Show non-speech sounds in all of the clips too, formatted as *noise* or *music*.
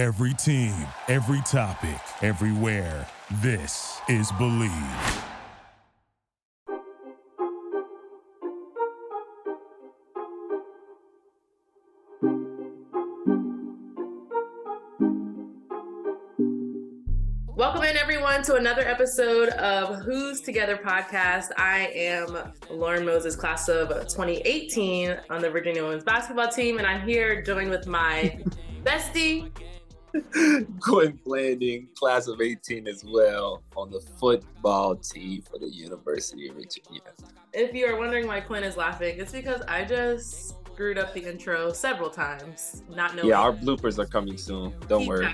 Every team, every topic, everywhere. This is Bleav. Welcome in, everyone, to another episode of Hoos Together podcast. I am Lauren Moses, class of 2018 on the Virginia women's basketball team, and I'm here joined with my bestie, *laughs* Quin Blanding, class of 18 as well, on the football team for the University of Virginia. If you are wondering why Quin is laughing, it's because I just screwed up the intro several times, not knowing. Yeah, our bloopers are coming soon. Don't worry.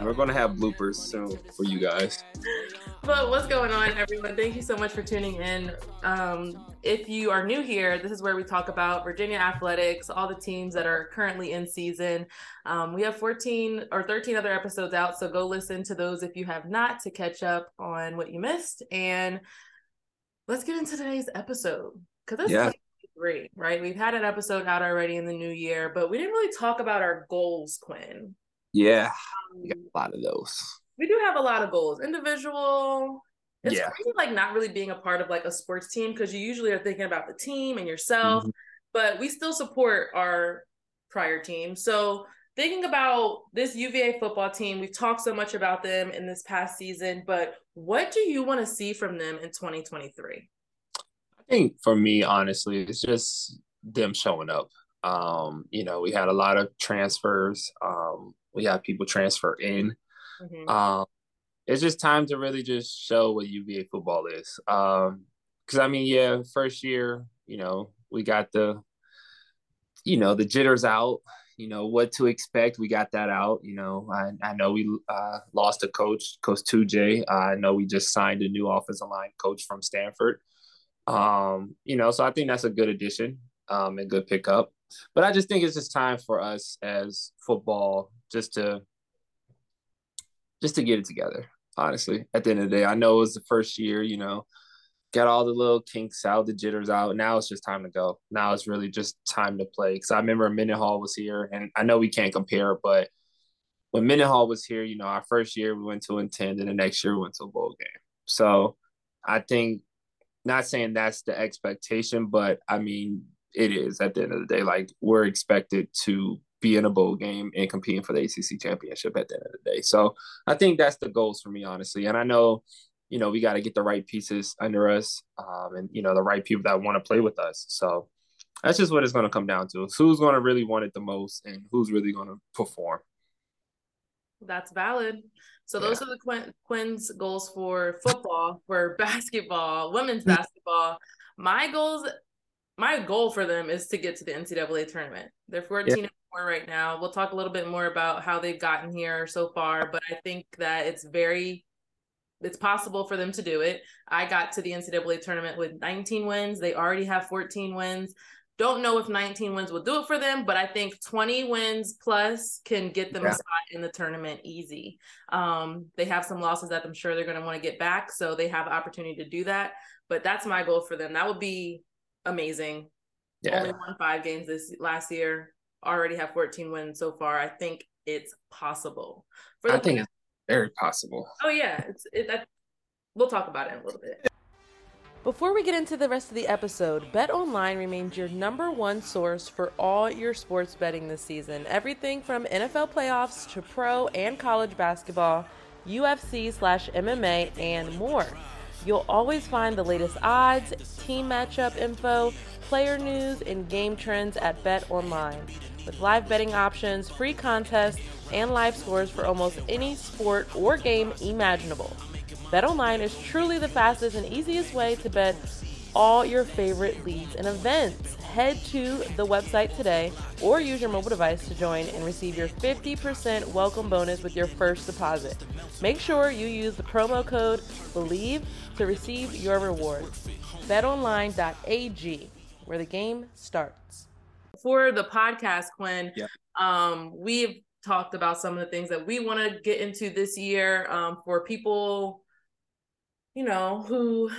We're going to have bloopers soon for you guys. but what's going on, everyone? Thank you so much for tuning in. Um, if you are new here, this is where we talk about Virginia athletics, all the teams that are currently in season. Um, we have 14 or 13 other episodes out, so go listen to those if you have not to catch up on what you missed. And let's get into today's episode because this yeah. is three, right? We've had an episode out already in the new year, but we didn't really talk about our goals, Quin. Yeah, um, we got a lot of those. We do have a lot of goals, individual. It's yeah. crazy, like not really being a part of like a sports team because you usually are thinking about the team and yourself, mm-hmm. but we still support our prior team. So thinking about this UVA football team, we've talked so much about them in this past season, but what do you want to see from them in 2023? Think for me, honestly, it's just them showing up. Um, you know, we had a lot of transfers. Um, we have people transfer in. Mm-hmm. Um, it's just time to really just show what UVA football is. Um, because I mean, yeah, first year, you know, we got the, you know, the jitters out. You know what to expect. We got that out. You know, I, I know we uh, lost a coach, Coach Tuje. I know we just signed a new offensive line coach from Stanford. Um, you know, so I think that's a good addition um, and good pickup. But I just think it's just time for us as football just to just to get it together. Honestly, at the end of the day, I know it was the first year. You know, got all the little kinks out, the jitters out. Now it's just time to go. Now it's really just time to play. Because I remember Mendenhall was here, and I know we can't compare, but when Mendenhall was here, you know, our first year we went to a 10, and the next year we went to a bowl game. So I think not saying that's the expectation, but I mean, it is at the end of the day. Like we're expected to be in a bowl game and competing for the ACC championship at the end of the day. So I think that's the goals for me, honestly. And I know, you know, we got to get the right pieces under us, um, and you know, the right people that want to play with us. So that's just what it's going to come down to. who's going to really want it the most, and who's really going to perform. That's valid. So those yeah. are the Quin, Quin's goals for football, for *laughs* basketball, women's mm. basketball. My goals, my goal for them is to get to the NCAA tournament. They're 14 yeah. 4 right now. We'll talk a little bit more about how they've gotten here so far, but I think that it's very it's possible for them to do it. I got to the NCAA tournament with 19 wins. They already have 14 wins. Don't know if 19 wins will do it for them, but I think 20 wins plus can get them yeah. a spot in the tournament easy. Um, they have some losses that I'm sure they're going to want to get back, so they have the opportunity to do that. But that's my goal for them. That would be amazing. Yeah. Only won five games this last year. Already have 14 wins so far. I think it's possible. For I think it's very possible. Oh yeah, it's it, that, we'll talk about it in a little bit. Before we get into the rest of the episode, Bet Online remains your number one source for all your sports betting this season. Everything from NFL playoffs to pro and college basketball, UFC slash MMA, and more. You'll always find the latest odds, team matchup info, player news, and game trends at Bet Online. With live betting options, free contests, and live scores for almost any sport or game imaginable. BetOnline is truly the fastest and easiest way to bet all your favorite leagues and events. Head to the website today or use your mobile device to join and receive your 50% welcome bonus with your first deposit. Make sure you use the promo code BLEAV to receive your reward. BetOnline.ag, where the game starts. For the podcast, Quin, yeah. um, we've talked about some of the things that we want to get into this year um, for people you know, who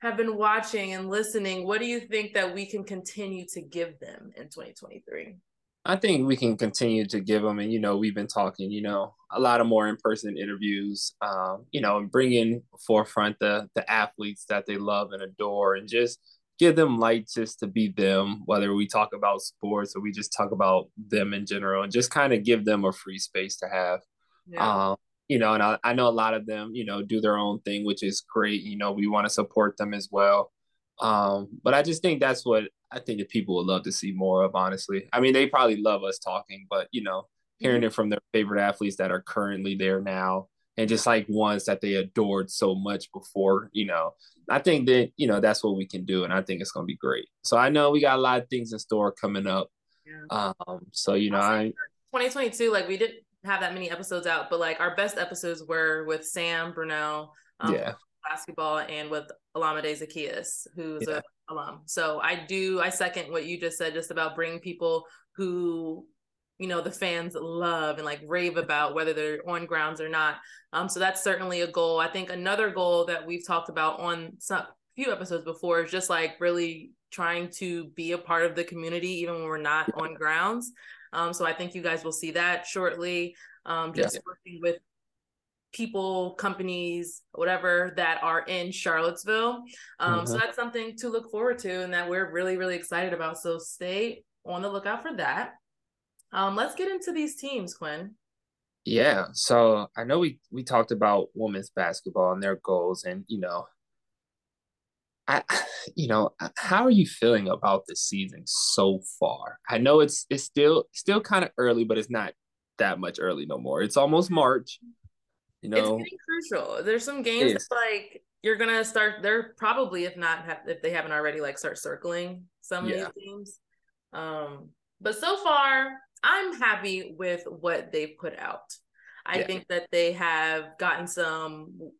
have been watching and listening, what do you think that we can continue to give them in 2023? I think we can continue to give them, and you know, we've been talking, you know, a lot of more in-person interviews, um, you know, and bring in forefront the the athletes that they love and adore, and just give them light just to be them. Whether we talk about sports or we just talk about them in general, and just kind of give them a free space to have. Yeah. Um, you know, and I, I know a lot of them, you know, do their own thing, which is great. You know, we want to support them as well. Um, but I just think that's what I think that people would love to see more of, honestly. I mean, they probably love us talking, but you know, hearing mm-hmm. it from their favorite athletes that are currently there now and just like ones that they adored so much before, you know, I think that, you know, that's what we can do. And I think it's going to be great. So I know we got a lot of things in store coming up. Yeah. Um, so, you know, I 2022, like we didn't have that many episodes out, but like our best episodes were with Sam Brunelle, um, yeah, basketball, and with Olamide Zaccheaus, who's yeah. a alum. So I do, I second what you just said, just about bringing people who, you know, the fans love and like rave about, whether they're on grounds or not. Um, so that's certainly a goal. I think another goal that we've talked about on some few episodes before is just like really trying to be a part of the community, even when we're not on grounds. Um, so I think you guys will see that shortly. Um, just yeah. working with people, companies, whatever that are in Charlottesville. Um, mm-hmm. So that's something to look forward to and that we're really, really excited about. So stay on the lookout for that. Um, let's get into these teams, Quin. Yeah. So I know we we talked about women's basketball and their goals, and you know, I *sighs* you know, how are you feeling about the season so far? I know it's it's still still kind of early, but it's not that much early no more. It's almost March. You know, it's crucial. There's some games like you're gonna start. They're probably, if not, if they haven't already, like start circling some of yeah. these games. Um, but so far, I'm happy with what they've put out. I yeah. think that they have gotten some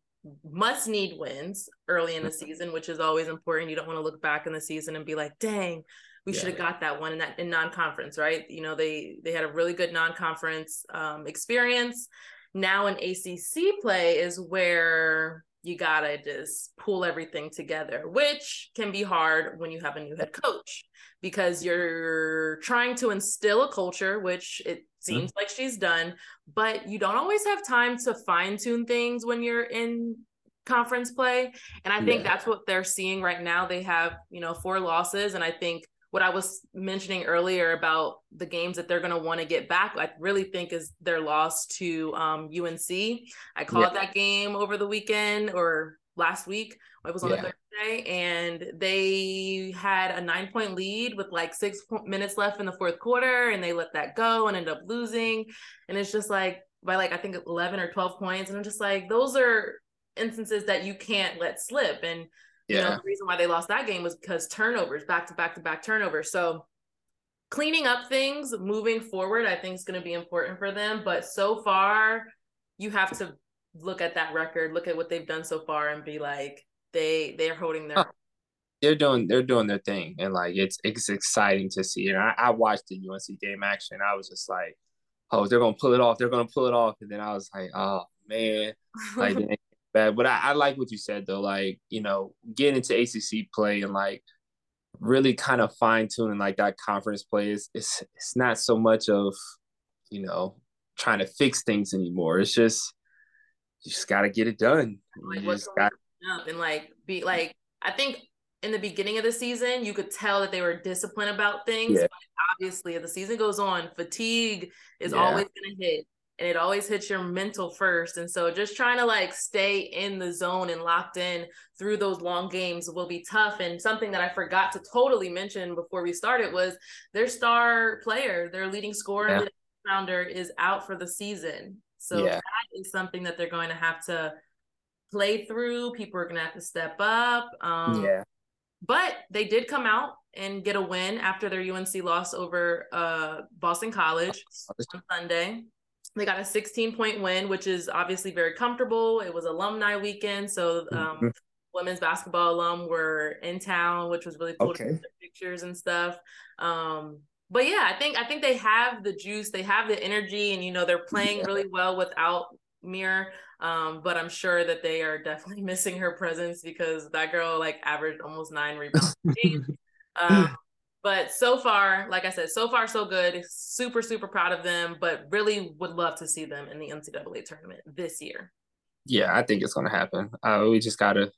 must need wins early in the mm-hmm. season, which is always important. You don't want to look back in the season and be like, dang, we yeah. should have got that one in that in non-conference, right? You know, they they had a really good non-conference um, experience now in ACC play is where you gotta just pull everything together, which can be hard when you have a new head coach because you're trying to instill a culture, which it seems mm-hmm. like she's done, but you don't always have time to fine tune things when you're in conference play. And I think yeah. that's what they're seeing right now. They have, you know, four losses. And I think what I was mentioning earlier about the games that they're going to want to get back, I really think is their loss to um, UNC. I called yeah. that game over the weekend or last week. It was on yeah. Thursday, and they had a nine point lead with like six minutes left in the fourth quarter, and they let that go and end up losing. And it's just like by like I think eleven or twelve points, and I'm just like those are instances that you can't let slip. And yeah. You know, the reason why they lost that game was because turnovers, back to back to back turnovers. So cleaning up things moving forward, I think is going to be important for them. But so far, you have to look at that record, look at what they've done so far, and be like, they they're holding their. Huh. They're doing they're doing their thing, and like it's it's exciting to see. And I, I watched the UNC game action. I was just like, oh, they're gonna pull it off. They're gonna pull it off. And then I was like, oh man, like *laughs* bad. But I, I like what you said though. Like you know, getting into ACC play and like really kind of fine tuning like that conference play is it's it's not so much of you know trying to fix things anymore. It's just you just got to get it done. Like you just got and like be like I think in the beginning of the season you could tell that they were disciplined about things. Yeah. obviously, as the season goes on, fatigue is yeah. always going to hit and it always hits your mental first. And so just trying to like stay in the zone and locked in through those long games will be tough. And something that I forgot to totally mention before we started was their star player, their leading scorer yeah. and rounder is out for the season. So yeah. that is something that they're going to have to play through. People are going to have to step up. Um, yeah. But they did come out and get a win after their UNC loss over uh, Boston College on Sunday. They got a 16 point win, which is obviously very comfortable. It was alumni weekend, so um, mm-hmm. women's basketball alum were in town, which was really cool okay. pictures and stuff. Um, but yeah, I think I think they have the juice, they have the energy, and you know they're playing yeah. really well without Mir. Um, but I'm sure that they are definitely *laughs* missing her presence because that girl like averaged almost nine rebounds. *laughs* um, But so far, like I said, so far so good. Super, super proud of them, but really would love to see them in the NCAA tournament this year. Yeah, I think it's gonna happen. Uh, we just gotta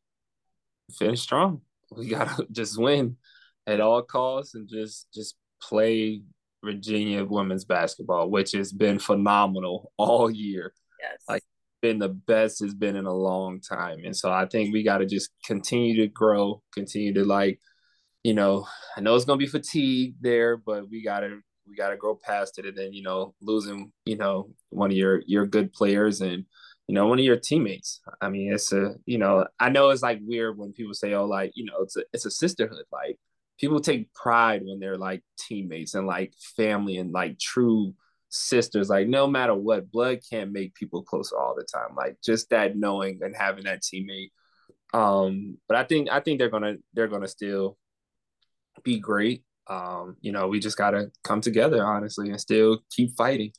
finish strong. We gotta *laughs* just win at all costs and just just play Virginia women's basketball, which has been phenomenal all year. Yes. Like been the best it's been in a long time. And so I think we gotta just continue to grow, continue to like you know, I know it's gonna be fatigue there, but we gotta we gotta grow past it. And then you know, losing you know one of your your good players and you know one of your teammates. I mean, it's a you know I know it's like weird when people say oh like you know it's a it's a sisterhood like people take pride when they're like teammates and like family and like true sisters like no matter what blood can't make people closer all the time like just that knowing and having that teammate um but i think i think they're gonna they're gonna still be great. Um, you know, we just gotta come together honestly and still keep fighting.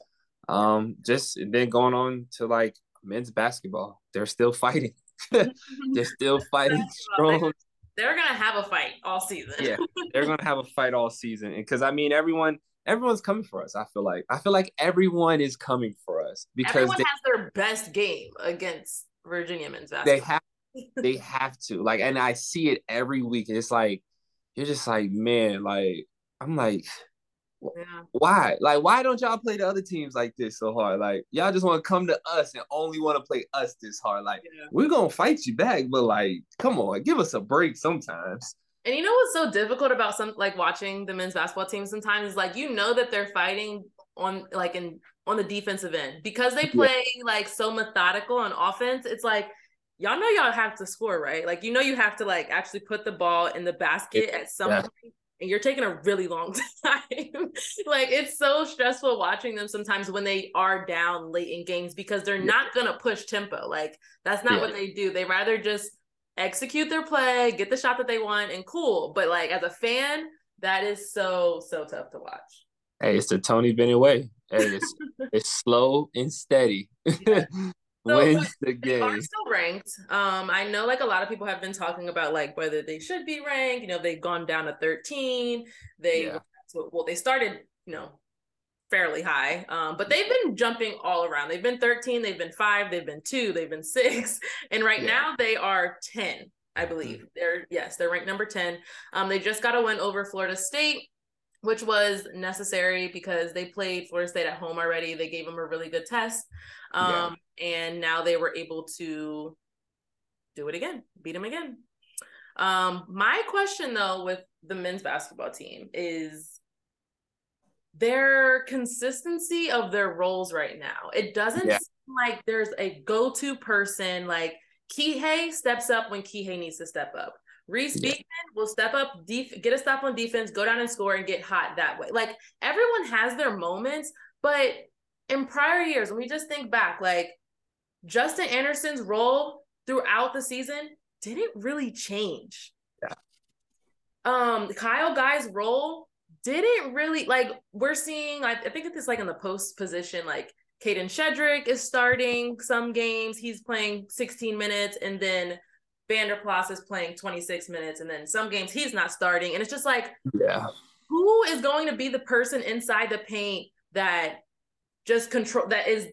Um, just and then going on to like men's basketball, they're still fighting. *laughs* they're still *laughs* fighting strong. They're gonna have a fight all season. yeah, they're gonna have a fight all season, and because I mean, everyone, everyone's coming for us. I feel like I feel like everyone is coming for us because everyone they, has their best game against Virginia men's basketball. They have, they *laughs* have to like, and I see it every week. It's like you're just like, man, like I'm like, yeah. why? Like, why don't y'all play the other teams like this so hard? Like, y'all just want to come to us and only want to play us this hard. Like, yeah. we're gonna fight you back, but like, come on, give us a break sometimes. And you know what's so difficult about some like watching the men's basketball team sometimes is like you know that they're fighting on like in on the defensive end because they play yeah. like so methodical on offense. It's like y'all know y'all have to score, right? Like you know you have to like actually put the ball in the basket at some yeah. point, and you're taking a really long *laughs* time. like it's so stressful watching them sometimes when they are down late in games because they're yeah. not gonna push tempo. Like that's not yeah. what they do. They rather just execute their play, get the shot that they want, and cool. But like as a fan, that is so so tough to watch. Hey, it's the Tony Bennett way. Hey, it's *laughs* it's slow and steady. Yeah. *laughs* So, wins the game. They are still ranked. Um, I know like a lot of people have been talking about like whether they should be ranked. You know, they've gone down to 13. They yeah. well, they started, you know, fairly high. Um, but they've been jumping all around. They've been 13, they've been five, they've been two, they've been six, *laughs* and right yeah. now they are 10. I believe mm-hmm. they're yes, they're ranked number 10. Um, they just got a win over Florida State which was necessary because they played Florida State at home already. They gave them a really good test. Um, yeah. and now they were able to do it again, beat them again. Um, my question though with the men's basketball team is their consistency of their roles right now. It doesn't yeah. seem like there's a go-to person like Kihei steps up when Kihei needs to step up. Reece yeah. Beekman will step up, def- get a stop on defense, go down and score and get hot that way. Like everyone has their moments, but in prior years, when we just think back, like Justin Anderson's role throughout the season didn't really change. Yeah. Um, Kyle Guy's role didn't really like we're seeing, I, I think it's like in the post position, like Kadin Shedrick is starting some games. He's playing 16 minutes, and then Vander Plas is playing 26 minutes, and then some games he's not starting. And it's just like, yeah, who is going to be the person inside the paint that just control that is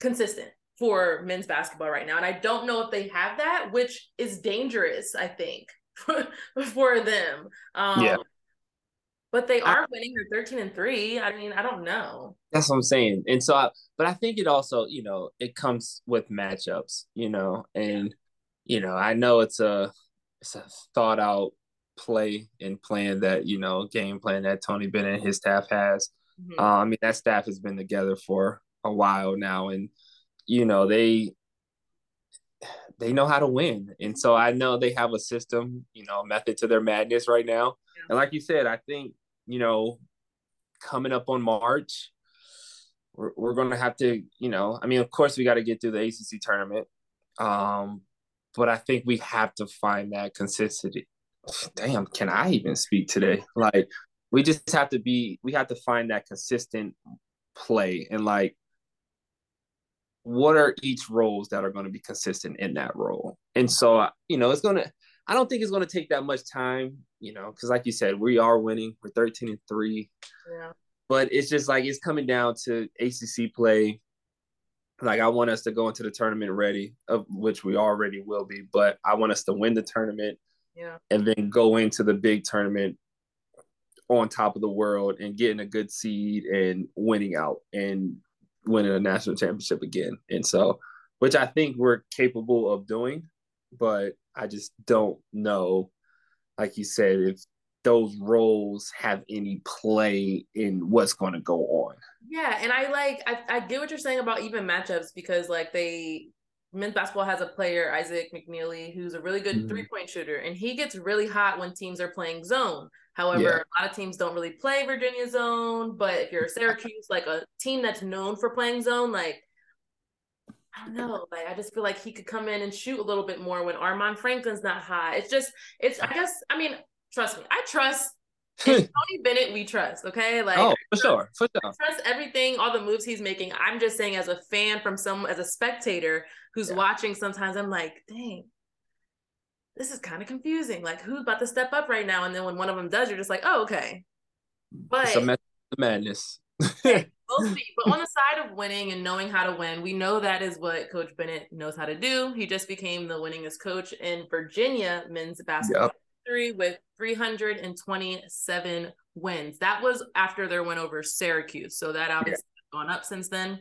consistent for men's basketball right now. And I don't know if they have that, which is dangerous, I think, *laughs* for them. Um, yeah. But they are I, winning. They're 13 and 3. I mean, I don't know. That's what I'm saying. And so, I, but I think it also, you know, it comes with matchups, you know, and, you know, I know it's a, it's a thought out play and plan that, you know, game plan that Tony Bennett and his staff has. Mm-hmm. Uh, I mean, that staff has been together for a while now, and you know they they know how to win, and so I know they have a system, you know, method to their madness right now. Yeah. And like you said, I think you know, coming up on March, we're we're gonna have to, you know, I mean, of course, we got to get through the ACC tournament, um, but I think we have to find that consistency. Damn, can I even speak today? *laughs* Like we just have to be we have to find that consistent play and like what are each roles that are going to be consistent in that role and so you know it's going to I don't think it's going to take that much time, you know, because like you said, we are winning. We're 13 and three. Yeah. But it's just like it's coming down to ACC play. Like I want us to go into the tournament ready, of which we already will be. But I want us to win the tournament, yeah, and then go into the big tournament on top of the world and getting a good seed and winning out and winning a national championship again. And so, which I think we're capable of doing, but I just don't know, like you said, if those roles have any play in what's going to go on. Yeah, and I like I, I get what you're saying about even matchups because like they men's basketball has a player Isaac McNeely who's a really good mm-hmm. three point shooter, and he gets really hot when teams are playing zone. However, yeah. a lot of teams don't really play Virginia zone, but if you're Syracuse, like a team that's known for playing zone, like I don't know. Like I just feel like he could come in and shoot a little bit more when Armaan Franklin's not high. It's just it's I guess I mean, trust me, I trust *laughs* Tony Bennett we trust, okay? Like Oh, for sure. For sure. I trust everything, all the moves he's making. I'm just saying as a fan from some as a spectator who's yeah. watching, sometimes I'm like, dang, this is kind of confusing. Like who's about to step up right now? And then when one of them does, you're just like, oh, okay. But it's a madness. *laughs* we'll see. But on the side of winning and knowing how to win, we know that is what Coach Bennett knows how to do. He just became the winningest coach in Virginia men's basketball yep. With 327 wins. That was after their win over Syracuse. So that obviously yeah. gone up since then.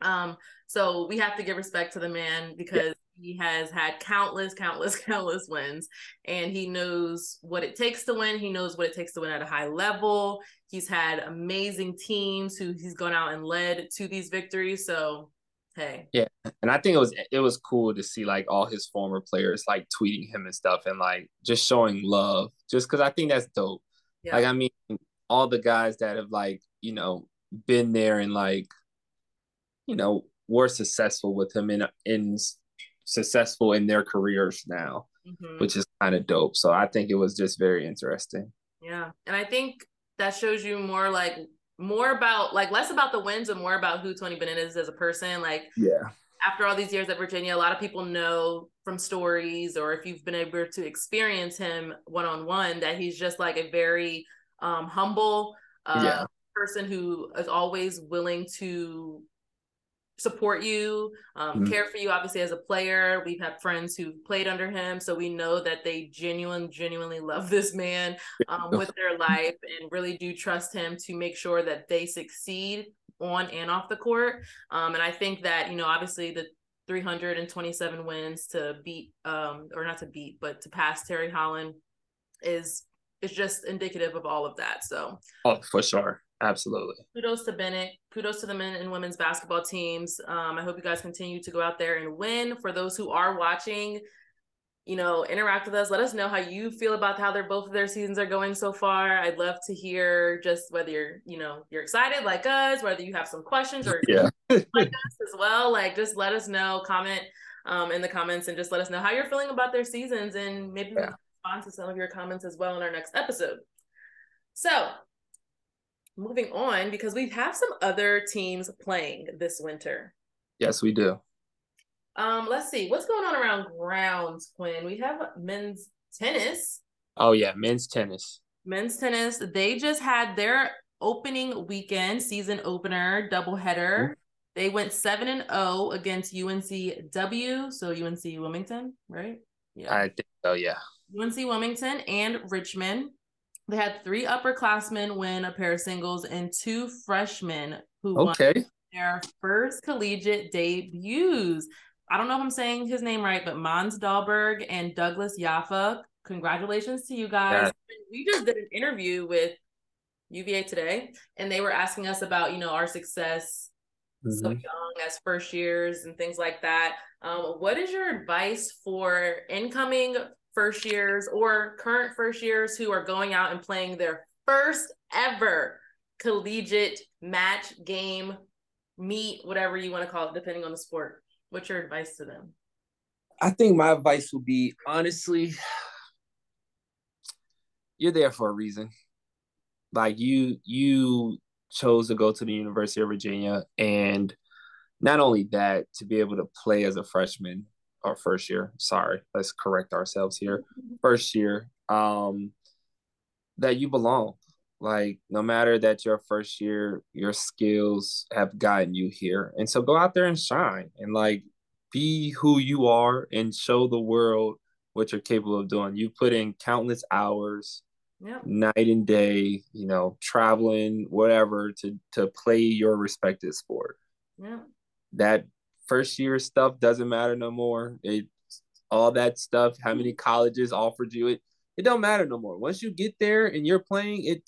Um, so we have to give respect to the man because yeah. he has had countless, countless, *laughs* countless wins, and he knows what it takes to win. He knows what it takes to win at a high level. He's had amazing teams who he's gone out and led to these victories. So hey. Yeah. And I think it was it was cool to see like all his former players like tweeting him and stuff and like just showing love. Just cause I think that's dope. Yeah. Like I mean, all the guys that have like, you know, been there and like, you know, were successful with him in in successful in their careers now, mm-hmm. which is kind of dope. So I think it was just very interesting. Yeah. And I think that shows you more like more about like less about the wins and more about who Tony Bennett is as a person. Like yeah. After all these years at Virginia, a lot of people know from stories or if you've been able to experience him one on one that he's just like a very um, humble uh, yeah. person who is always willing to support you, um, mm-hmm. care for you. Obviously, as a player, we've had friends who played under him, so we know that they genuinely, genuinely love this man um, with their life and really do trust him to make sure that they succeed on and off the court. Um, and I think that you know, obviously, the 327 wins to beat, um, or not to beat, but to pass Terry Holland is is just indicative of all of that. So, oh, for sure. Absolutely. Kudos to Bennett. Kudos to the men and women's basketball teams. Um, I hope you guys continue to go out there and win. For those who are watching, you know, interact with us. Let us know how you feel about how their both of their seasons are going so far. I'd love to hear just whether you're, you know, you're excited like us, whether you have some questions or yeah. like us as well. Like just let us know, comment um, in the comments and just let us know how you're feeling about their seasons and maybe yeah. respond to some of your comments as well in our next episode. So moving on because we have some other teams playing this winter. Yes, we do. Um, let's see what's going on around grounds, Quin. We have men's tennis. Oh yeah, men's tennis. Men's tennis. They just had their opening weekend season opener doubleheader. Mm-hmm. They went seven and zero oh against UNCW, so UNC Wilmington, right? Yeah, I think so. Yeah, UNC Wilmington and Richmond. They had three upperclassmen win a pair of singles and two freshmen who okay. won their first collegiate debuts. I don't know if I'm saying his name right, but Måns Dahlberg and Douglas Yaffa. Congratulations to you guys. Yeah. We just did an interview with UVA today, and they were asking us about, you know, our success mm-hmm. so young as first years and things like that. Um, what is your advice for incoming first years or current first years who are going out and playing their first ever collegiate match game meet whatever you want to call it depending on the sport. What's your advice to them? I think my advice would be honestly you're there for a reason. Like you you chose to go to the university of virginia and not only that to be able to play as a freshman our first year. Sorry, let's correct ourselves here. First year, um, that you belong. Like no matter that your first year, your skills have gotten you here, and so go out there and shine and like be who you are and show the world what you're capable of doing. You put in countless hours, Yeah. night and day, you know, traveling, whatever, to to play your respected sport. Yeah. That first year stuff doesn't matter no more. It all that stuff, how many colleges offered you it, it don't matter no more. Once you get there and you're playing, it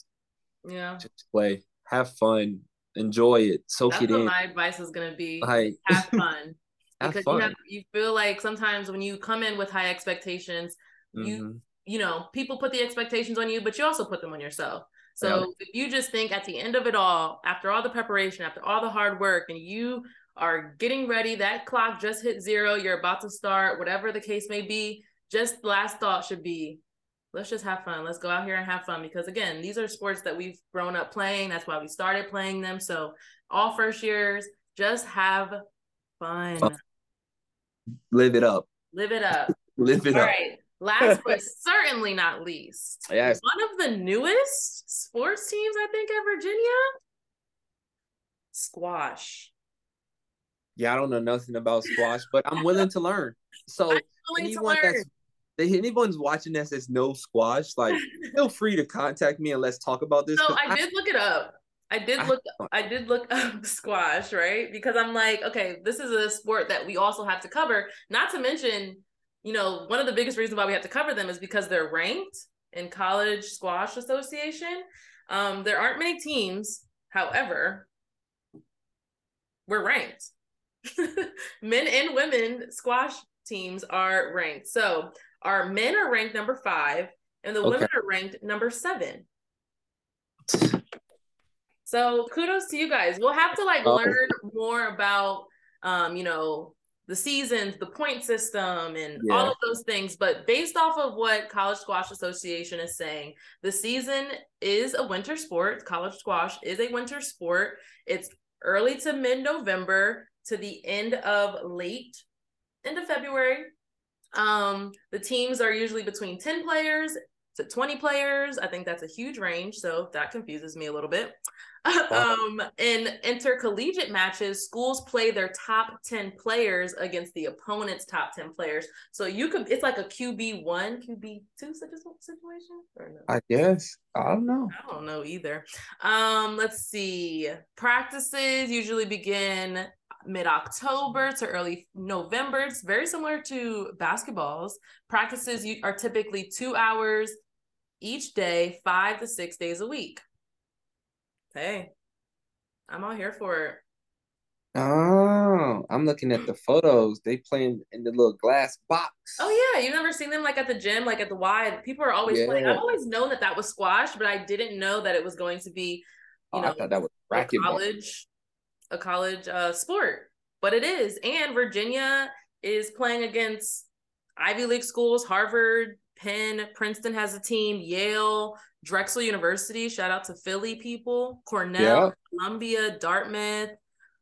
Yeah. just play, have fun, enjoy it, soak That's it what in. my advice is gonna be. Like *laughs* Have fun. have because fun. you have you feel like sometimes when you come in with high expectations, you Mhm. you know, people put the expectations on you, but you also put them on yourself. So Yeah. if you just think at the end of it all, after all the preparation, after all the hard work, and you are getting ready, that clock just hit zero, you're about to start, whatever the case may be, just last thought should be, let's just have fun. Let's go out here and have fun. Because again, these are sports that we've grown up playing. That's why we started playing them. So all first years, just have fun. Live it up. Live it up. *laughs* Live it All up. right. Last but *laughs* certainly not least, Yes. one of the newest sports teams, I think, at Virginia, squash. Yeah, I don't know nothing about squash, but I'm willing to learn. So anyone learn. that's anyone's watching this that's no squash, like feel free to contact me and let's talk about this. So 'cause I did look it up. I did I- look. I did look *laughs* up squash, right? Because I'm like, okay, this is a sport that we also have to cover. Not to mention, you know, one of the biggest reasons why we have to cover them is because they're ranked in College Squash Association. Um, there aren't many teams, however, we're ranked. *laughs* Men and women squash teams are ranked. So our men are ranked number five, and the women are ranked number seven. *sighs* So kudos to you guys. We'll have to like Oh. learn more about um, you know, the seasons, the point system, and all of those things. But based off of what College Squash Association is saying, the season is a winter sport. College squash is a winter sport. It's early to mid November to the end of late end of February. Um, the teams are usually between 10 players to 20 players. I think that's a huge range, so that confuses me a little bit. *laughs* um, in intercollegiate matches, schools play their top 10 players against the opponent's top 10 players. So you could it's like a QB1, QB2 situation or no? I guess. I don't know. I don't know either. Um, let's see. Practices usually begin mid-October to early November. It's very similar to basketballs. Practices you- are typically two hours each day, five to six days a week. Hey, I'm all here for it. Oh, I'm looking at the photos. They playing in the little glass box. Oh yeah, you've never seen them like at the gym, like at the Y. People are always playing. I've always known that that was squash, but I didn't know that it was going to be Oh, you I know, thought that was racquetball. college a college uh sport but it is and virginia is playing against ivy league schools harvard penn princeton has a team yale drexel university shout out to philly people cornell Yeah. columbia dartmouth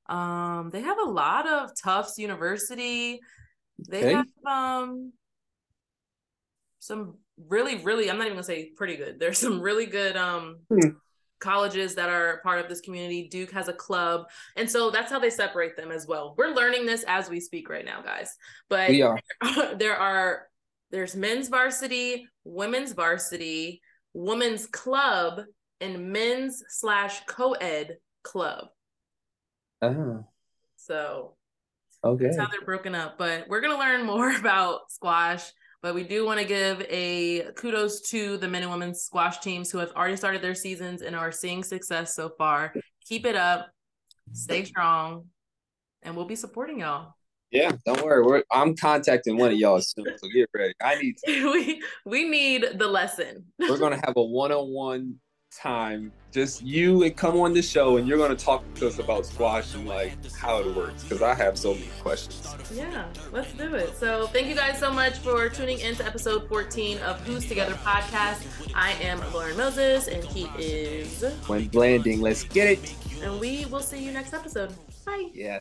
um they have a lot of tufts university they Okay. have um some really really i'm not even gonna say pretty good *laughs* there's some really good um Hmm. Colleges that are part of this community duke has a club and so that's how they separate them as well we're learning this as we speak right now guys but We are. *laughs* there are there's men's varsity women's varsity women's club and men's slash co-ed club Oh, so okay. that's how they're broken up. But we're gonna learn more *laughs* about squash. But we do want to give a kudos to the men and women squash teams who have already started their seasons and are seeing success so far. Keep it up, stay strong, and we'll be supporting y'all. Yeah, don't worry. We're, I'm contacting one of y'all soon, so get ready. I need. *laughs* To, we we need the lesson. we're gonna *laughs* have a one-on-one time, just you and come on the show, and you're gonna talk to us about squash and like how it works, because I have so many questions. Yeah, let's do it. So, thank you guys so much for tuning in to episode 14 of Hoos Together podcast. I am Lauren Moses, and he is, Quin Blanding, let's get it. and we will see you next episode. Bye. Yeah.